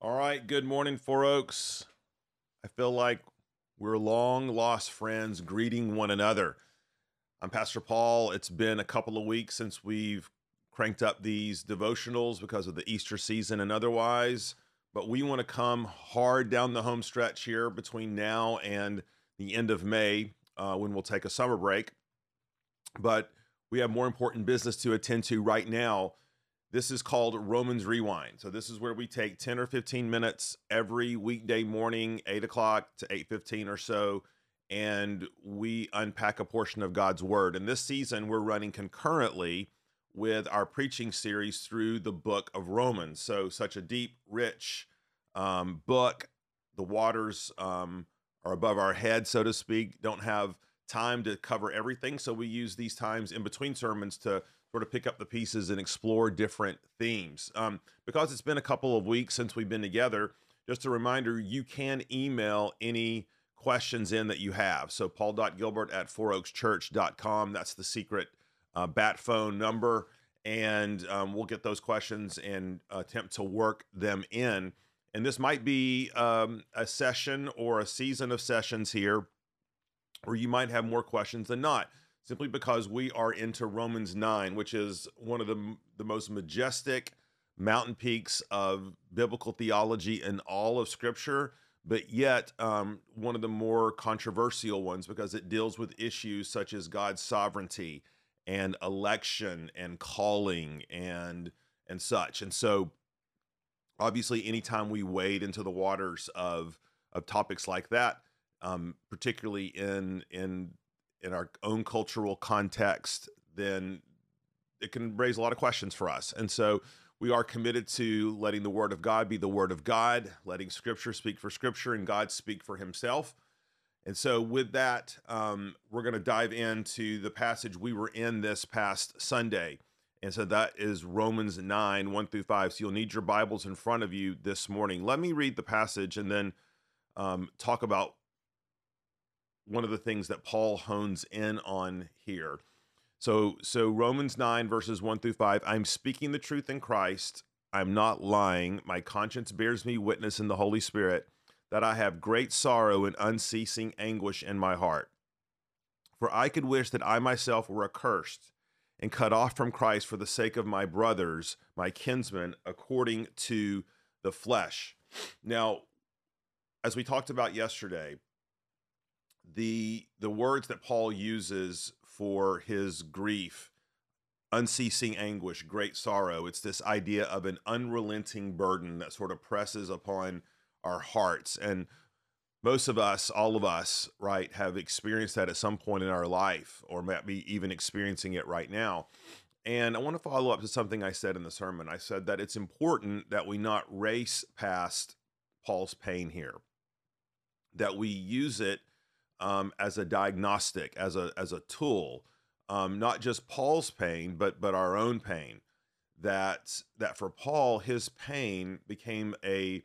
All right. Good morning, Four Oaks. I feel like we're long lost friends greeting one another. I'm Pastor Paul. It's been a couple of weeks since we've cranked up these devotionals because of the Easter season and otherwise, but we want to come hard down the home stretch here between now and the end of May uh, when we'll take a summer break. But we have more important business to attend to right now this is called Romans Rewind. So this is where we take 10 or 15 minutes every weekday morning, 8 o'clock to 8.15 or so, and we unpack a portion of God's Word. And this season, we're running concurrently with our preaching series through the book of Romans. So such a deep, rich um, book. The waters um, are above our head, so to speak, don't have time to cover everything. So we use these times in between sermons to sort of pick up the pieces and explore different themes. Um, because it's been a couple of weeks since we've been together, just a reminder you can email any questions in that you have. So paul.gilbert at fouroakschurch.com. That's the secret uh, bat phone number. And um, we'll get those questions and attempt to work them in. And this might be um, a session or a season of sessions here where you might have more questions than not simply because we are into Romans 9, which is one of the, the most majestic mountain peaks of biblical theology in all of Scripture, but yet um, one of the more controversial ones because it deals with issues such as God's sovereignty and election and calling and and such. And so obviously anytime we wade into the waters of of topics like that, um, particularly in in in our own cultural context, then it can raise a lot of questions for us. And so we are committed to letting the word of God be the word of God, letting scripture speak for scripture and God speak for himself. And so, with that, um, we're going to dive into the passage we were in this past Sunday. And so that is Romans 9, 1 through 5. So you'll need your Bibles in front of you this morning. Let me read the passage and then um, talk about one of the things that Paul hones in on here. So so Romans 9 verses 1 through 5, I'm speaking the truth in Christ. I'm not lying. My conscience bears me witness in the Holy Spirit that I have great sorrow and unceasing anguish in my heart. For I could wish that I myself were accursed and cut off from Christ for the sake of my brothers, my kinsmen, according to the flesh. Now, as we talked about yesterday, the the words that Paul uses for his grief, unceasing anguish, great sorrow. It's this idea of an unrelenting burden that sort of presses upon our hearts. And most of us, all of us, right, have experienced that at some point in our life, or maybe even experiencing it right now. And I want to follow up to something I said in the sermon. I said that it's important that we not race past Paul's pain here, that we use it um, as a diagnostic, as a as a tool, um, not just Paul's pain, but but our own pain. That that for Paul, his pain became a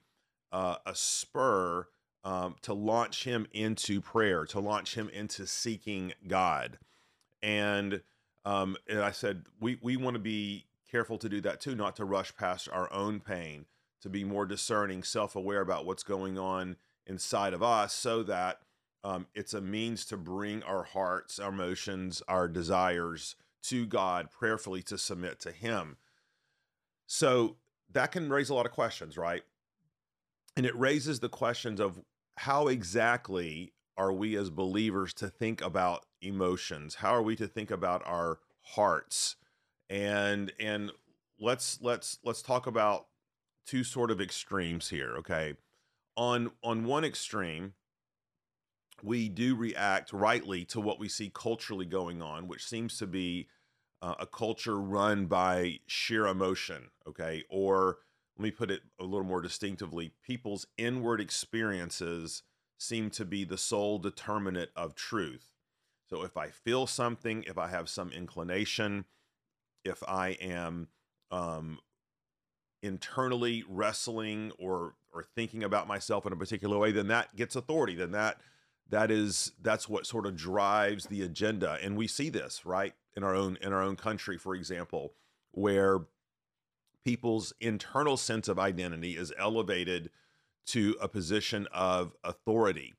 uh, a spur um, to launch him into prayer, to launch him into seeking God, and um, and I said we we want to be careful to do that too, not to rush past our own pain, to be more discerning, self aware about what's going on inside of us, so that um, it's a means to bring our hearts, our emotions, our desires to God prayerfully to submit to Him. So that can raise a lot of questions, right? And it raises the questions of how exactly are we as believers to think about emotions? How are we to think about our hearts? And and let's let's let's talk about two sort of extremes here, okay? On on one extreme, we do react rightly to what we see culturally going on, which seems to be uh, a culture run by sheer emotion, okay? Or let me put it a little more distinctively people's inward experiences seem to be the sole determinant of truth. So if I feel something, if I have some inclination, if I am um, internally wrestling or or thinking about myself in a particular way, then that gets authority. Then that that is that's what sort of drives the agenda and we see this right in our own in our own country for example where people's internal sense of identity is elevated to a position of authority.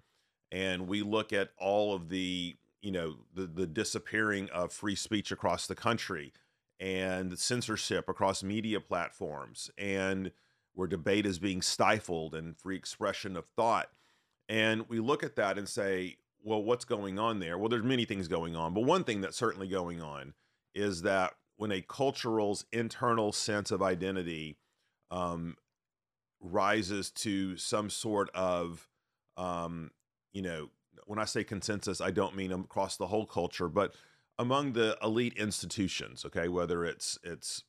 And we look at all of the, you know, the, the disappearing of free speech across the country and censorship across media platforms and where debate is being stifled and free expression of thought. And we look at that and say, well, what's going on there? Well, there's many things going on, but one thing that's certainly going on is that when a cultural's internal sense of identity um, rises to some sort of, um, you know, when I say consensus, I don't mean across the whole culture, but among the elite institutions. Okay, whether it's it's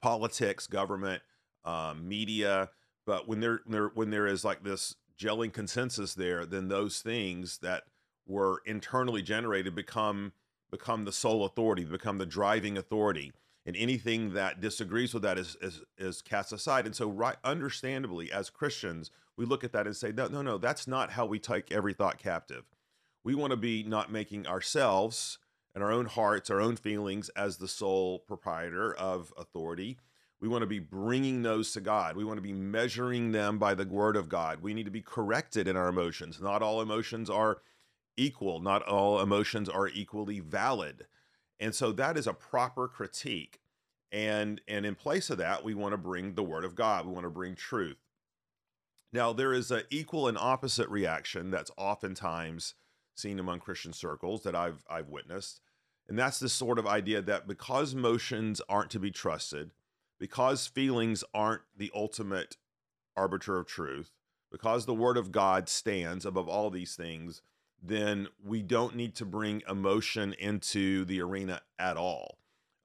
politics, government, um, media, but when there, there when there is like this gelling consensus there, then those things that were internally generated become become the sole authority, become the driving authority. And anything that disagrees with that is, is, is cast aside. And so, right, understandably, as Christians, we look at that and say, no, no, no, that's not how we take every thought captive. We want to be not making ourselves and our own hearts, our own feelings as the sole proprietor of authority. We want to be bringing those to God. We want to be measuring them by the word of God. We need to be corrected in our emotions. Not all emotions are equal. Not all emotions are equally valid. And so that is a proper critique. And and in place of that, we want to bring the word of God. We want to bring truth. Now, there is an equal and opposite reaction that's oftentimes seen among Christian circles that I've I've witnessed. And that's this sort of idea that because emotions aren't to be trusted, because feelings aren't the ultimate arbiter of truth, because the word of God stands above all these things, then we don't need to bring emotion into the arena at all.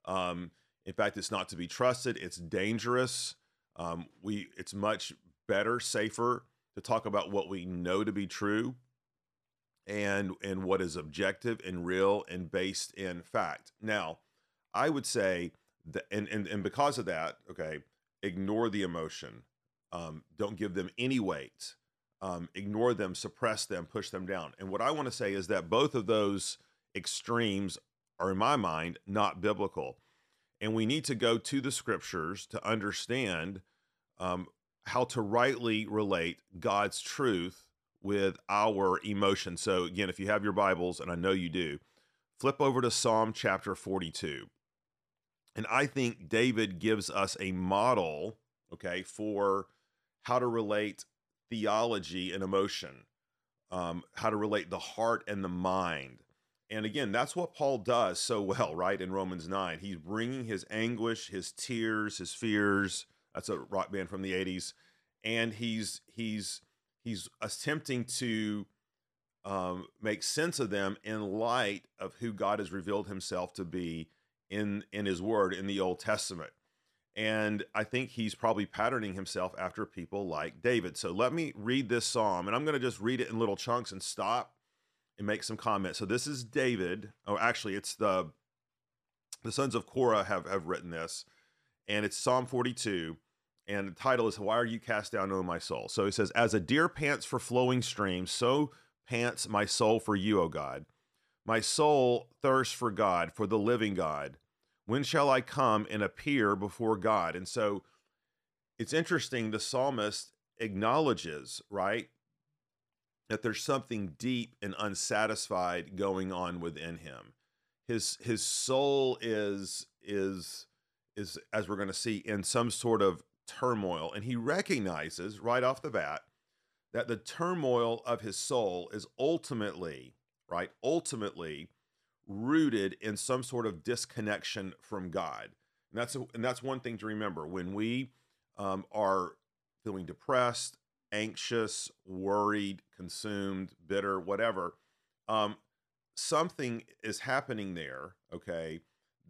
Um, in fact, it's not to be trusted. It's dangerous. Um, we it's much better, safer to talk about what we know to be true and and what is objective and real and based in fact. Now, I would say that and and, and because of that, okay, ignore the emotion. Um, don't give them any weight um, ignore them, suppress them, push them down. And what I want to say is that both of those extremes are, in my mind, not biblical. And we need to go to the scriptures to understand um, how to rightly relate God's truth with our emotion. So, again, if you have your Bibles, and I know you do, flip over to Psalm chapter 42. And I think David gives us a model, okay, for how to relate theology and emotion, um, how to relate the heart and the mind. And again, that's what Paul does so well, right? In Romans 9, he's bringing his anguish, his tears, his fears. That's a rock band from the 80s. And he's he's he's attempting to um, make sense of them in light of who God has revealed himself to be in in his word in the Old Testament. And I think he's probably patterning himself after people like David. So let me read this psalm, and I'm going to just read it in little chunks and stop and make some comments. So this is David. Oh, actually, it's the the sons of Korah have have written this, and it's Psalm 42. And the title is "Why Are You Cast Down, O My Soul?" So he says, "As a deer pants for flowing streams, so pants my soul for you, O God. My soul thirsts for God, for the living God." When shall I come and appear before God? And so it's interesting, the psalmist acknowledges, right, that there's something deep and unsatisfied going on within him. His his soul is is is as we're going to see in some sort of turmoil and he recognizes right off the bat that the turmoil of his soul is ultimately, right, ultimately rooted in some sort of disconnection from God. And that's a, and that's one thing to remember when we um, are feeling depressed, anxious, worried, consumed, bitter, whatever. Um, something is happening there. Okay,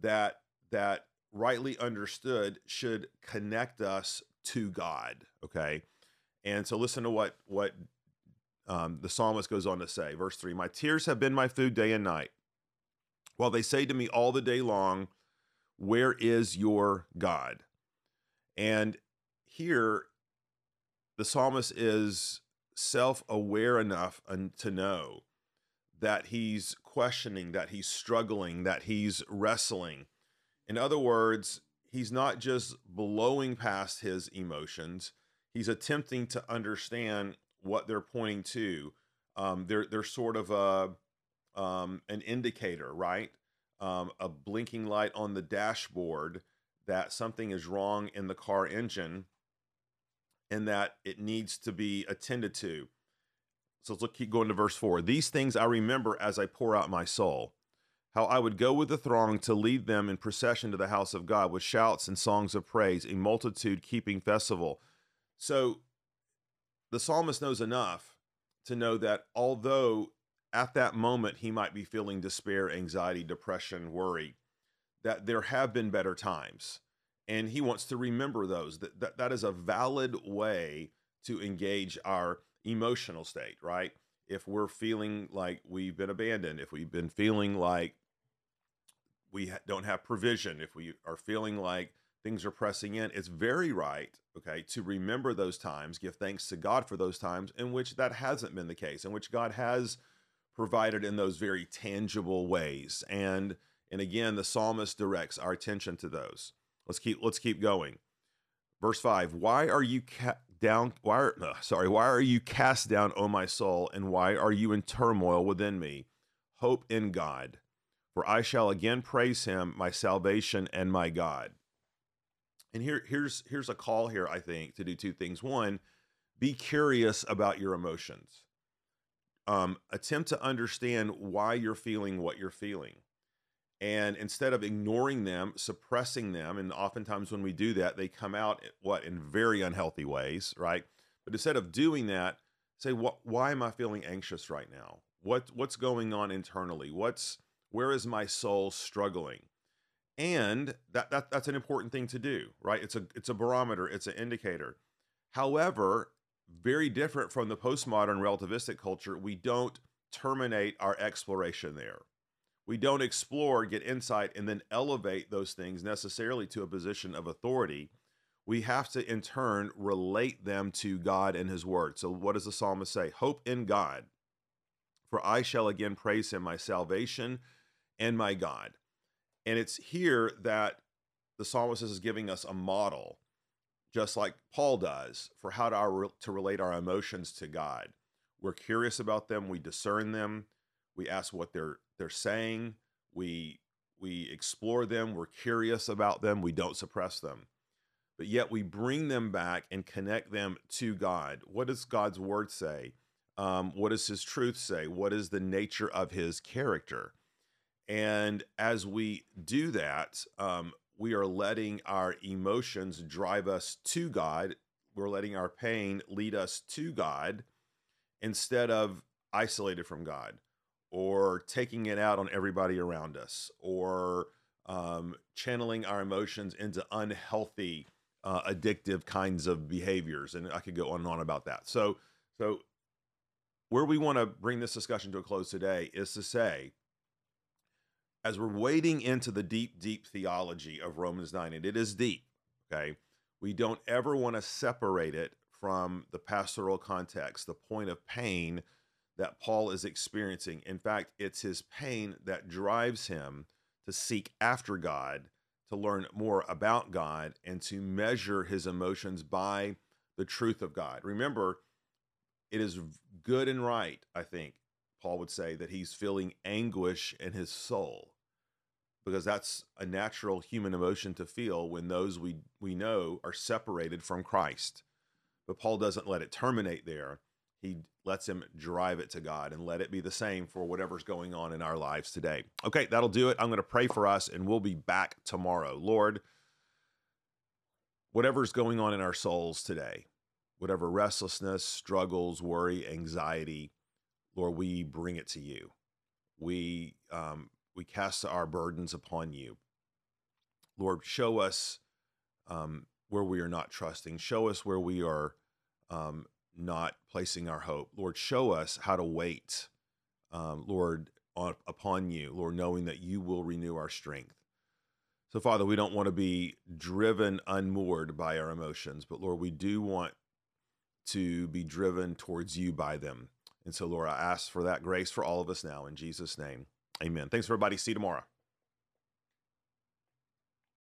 that that rightly understood should connect us to God. Okay, and so listen to what what um, the psalmist goes on to say, verse three: "My tears have been my food day and night." While they say to me all the day long, Where is your God? And here, the psalmist is self aware enough to know that he's questioning, that he's struggling, that he's wrestling. In other words, he's not just blowing past his emotions, he's attempting to understand what they're pointing to. Um, they're they're sort of a um, an indicator, right? Um, a blinking light on the dashboard that something is wrong in the car engine and that it needs to be attended to. So let's look, keep going to verse 4. These things I remember as I pour out my soul. How I would go with the throng to lead them in procession to the house of God with shouts and songs of praise, a multitude keeping festival. So the psalmist knows enough to know that although at that moment he might be feeling despair, anxiety, depression, worry, that there have been better times. And he wants to remember those. That, that, that is a valid way to engage our emotional state, right? If we're feeling like we've been abandoned, if we've been feeling like we don't have provision, if we are feeling like things are pressing in, it's very right, okay, to remember those times, give thanks to God for those times in which that hasn't been the case, in which God has provided in those very tangible ways. And and again, the psalmist directs our attention to those. Let's keep let's keep going. Verse 5, why are you ca- down why are, uh, sorry why are you cast down o my soul and why are you in turmoil within me hope in god for i shall again praise him my salvation and my god and here here's here's a call here i think to do two things one be curious about your emotions um, attempt to understand why you're feeling what you're feeling. And instead of ignoring them suppressing them and oftentimes when we do that they come out what in very unhealthy ways right? But instead of doing that say what why am i feeling anxious right now? What what's going on internally? What's where is my soul struggling? And that, that that's an important thing to do right? It's a it's a barometer it's an indicator. However very different from the postmodern relativistic culture we don't terminate our exploration there we don't explore, get insight, and then elevate those things necessarily to a position of authority. We have to, in turn, relate them to God and His Word. So, what does the psalmist say? Hope in God, for I shall again praise Him, my salvation and my God. And it's here that the psalmist is giving us a model, just like Paul does, for how to, our, to relate our emotions to God. We're curious about them, we discern them, we ask what they're they're saying. We we explore them. We're curious about them. We don't suppress them, but yet we bring them back and connect them to God. What does God's word say? Um, what does His truth say? What is the nature of His character? And as we do that, um, we are letting our emotions drive us to God. We're letting our pain lead us to God instead of isolated from God or taking it out on everybody around us or um, channeling our emotions into unhealthy uh, addictive kinds of behaviors and i could go on and on about that so so where we want to bring this discussion to a close today is to say as we're wading into the deep deep theology of romans 9 and it is deep okay we don't ever want to separate it from the pastoral context the point of pain that Paul is experiencing. In fact, it's his pain that drives him to seek after God, to learn more about God, and to measure his emotions by the truth of God. Remember, it is good and right, I think, Paul would say, that he's feeling anguish in his soul because that's a natural human emotion to feel when those we, we know are separated from Christ. But Paul doesn't let it terminate there he lets him drive it to God and let it be the same for whatever's going on in our lives today. Okay, that'll do it. I'm going to pray for us and we'll be back tomorrow. Lord, whatever's going on in our souls today, whatever restlessness, struggles, worry, anxiety, Lord, we bring it to you. We um, we cast our burdens upon you. Lord, show us um, where we are not trusting. Show us where we are um, not placing our hope. Lord, show us how to wait, um, Lord, on, upon you, Lord, knowing that you will renew our strength. So, Father, we don't want to be driven unmoored by our emotions, but Lord, we do want to be driven towards you by them. And so, Lord, I ask for that grace for all of us now in Jesus' name. Amen. Thanks, everybody. See you tomorrow.